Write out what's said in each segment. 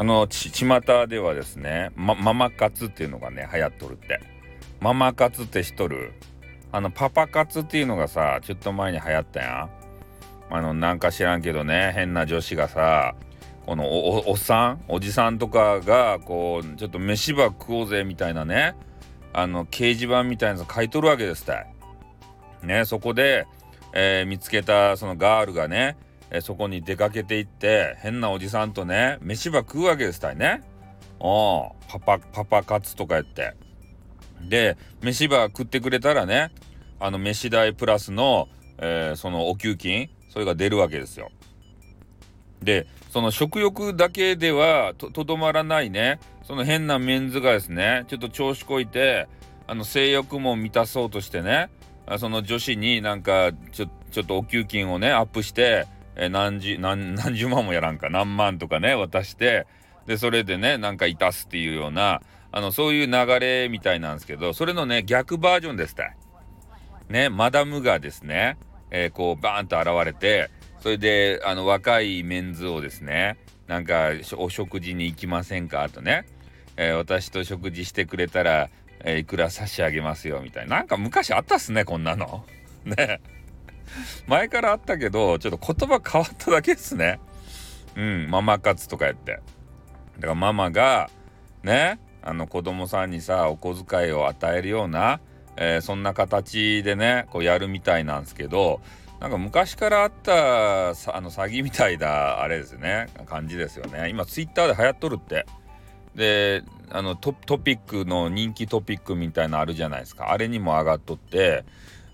あのち巷ではですね、ま、ママ活っていうのがね流行っとるって。ママ活ってしとる？あのパパ活っていうのがさちょっと前に流行ったやん。あのなんか知らんけどね変な女子がさこのおっさん？おじさんとかがこうちょっと飯ば食おうぜみたいなねあの掲示板みたいなの書いとるわけですたい。ねそこで、えー、見つけたそのガールがね、え、そこに出かけていって変なおじさんとね飯ば食うわけですたいね。おパパパパ活とかやって。で飯ば食ってくれたらねあの飯代プラスの、えー、そのお給金それが出るわけですよ。でその食欲だけではとどまらないねその変なメンズがですねちょっと調子こいてあの性欲も満たそうとしてねその女子になんかちょちょっとお給金をねアップしてえ何十何 何十万もやらんか。何万とかね渡して。でそれでねなんかいたすっていうようなあのそういう流れみたいなんですけどそれのね逆バージョンですた。い。ねマダムがですね、えー、こうバーンと現れてそれであの若いメンズをですねなんかお食事に行きませんか？とね、えー、私と食事してくれたら、えー、いくら差し上げますよ？みたいな。なんか昔あったっすねこんなの。ね。前からあったけどちょっと言葉変わっただけっすね。うんママ活とかやって。だからママがねあの子供さんにさお小遣いを与えるような、えー、そんな形でねこうやるみたいなんですけどなんか昔からあったあの詐欺みたいなあれですね。感じですよね。今ツイッターで流行っとるって。であのトピックの人気トピックみたいなあるじゃないですか。あれにも上がっとって。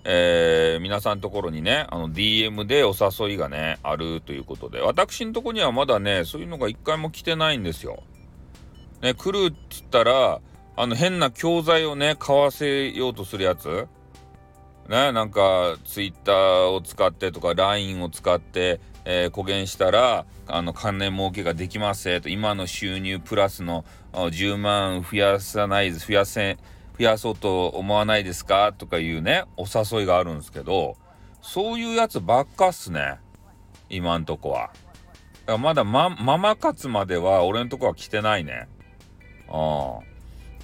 えー、皆さんところにねあの DM でお誘いがねあるということで私のとこにはまだねそういうのが一回も来てないんですよ。ね来るっつったらあの変な教材をね買わせようとするやつね、なんかツイッターを使ってとか LINE を使って、えー、言したらあの金儲けができますと今の収入プラスの10万増やさない増やせ増やそうと思わないですか？とかいうねお誘いがあるんですけどそういうやつばっかっすね今んとこは。だからまだママ活までは俺んとこは来てないね。ああ。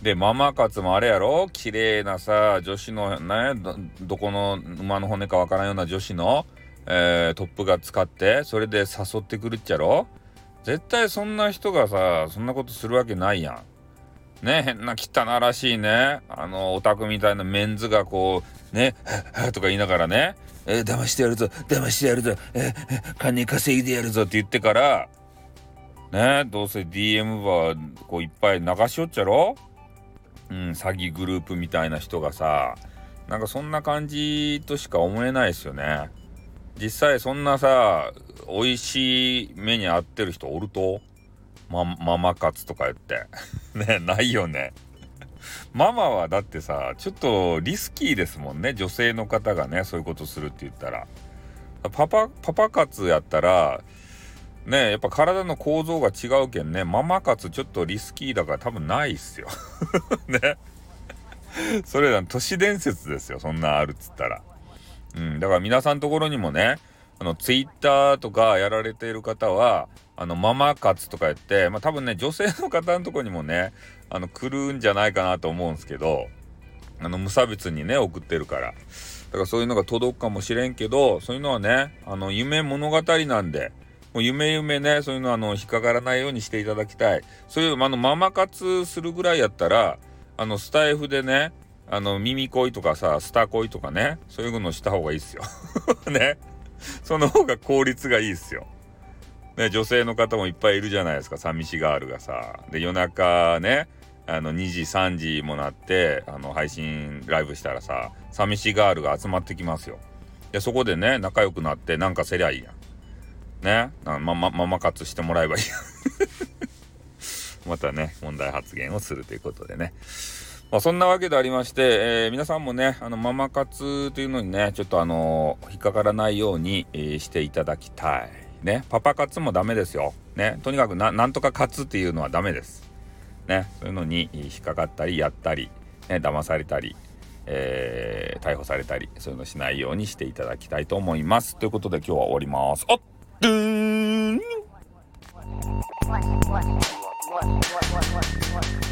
でママ活もあれやろ？綺麗なさ女子のねどこの馬の骨かわからんような女子の、えー、トップが使ってそれで誘ってくるっちゃろ？絶対そんな人がさそんなことするわけないやん。ね変な汚らしいね。あのオタクみたいなメンズがこうね「とか言いながらね「えー、騙してやるぞ騙してやるぞ。えー、金稼いでやるぞ」って言ってからねどうせ DM はこういっぱい流しよっちゃろ？うん、詐欺グループみたいな人がさなんかそんな感じとしか思えないですよね。実際そんなさ美味しい目に合ってる人おると？まママ活とか言って。ねないよね。ママはだってさちょっとリスキーですもんね。女性の方がねそういうことするって言ったら。パパパパ活やったらねやっぱ体の構造が違うけんね。ママ活ちょっとリスキーだから多分ないっすよ。ね。それら都市伝説ですよ。そんなあるっつったら。うん。だから皆さんところにもねあのツイッターとかやられている方はあのママ活とか言ってまあ多分ね女性の方のとこにもねあの来るんじゃないかなと思うんですけどあの無差別にね送ってるからだからそういうのが届くかもしれんけどそういうのはねあの夢物語なんでもう夢夢ね、そういうのあの、引っかからないようにしていただきたい。そういう、あの、ママ活するぐらいやったら、あの、スタイフでね、あの、耳恋とかさ、スタ恋とかね、そういうのした方がいいっすよ。ね。その方が効率がいいっすよ。ね、女性の方もいっぱいいるじゃないですか、寂しガールがさ。で、夜中ね、あの、2時、3時もなって、あの、配信ライブしたらさ、寂しガールが集まってきますよ。で、そこでね、仲良くなってなんかせりゃいいやん。ねままママ活してもらえばいいやん またね問題発言をするということでねまあ、そんなわけでありまして、えー、皆さんもねあのママ活というのにねちょっとあの引っかからないように、えー、していただきたい。ね。パパ活もダメですよ。ね。とにかくなんとか活っていうのはダメです。ね。そういうのに引っかかったりやったりね騙されたりえー、逮捕されたりそういうのしないようにしていただきたいと思います。ということで今日は終わります。おっ What? What?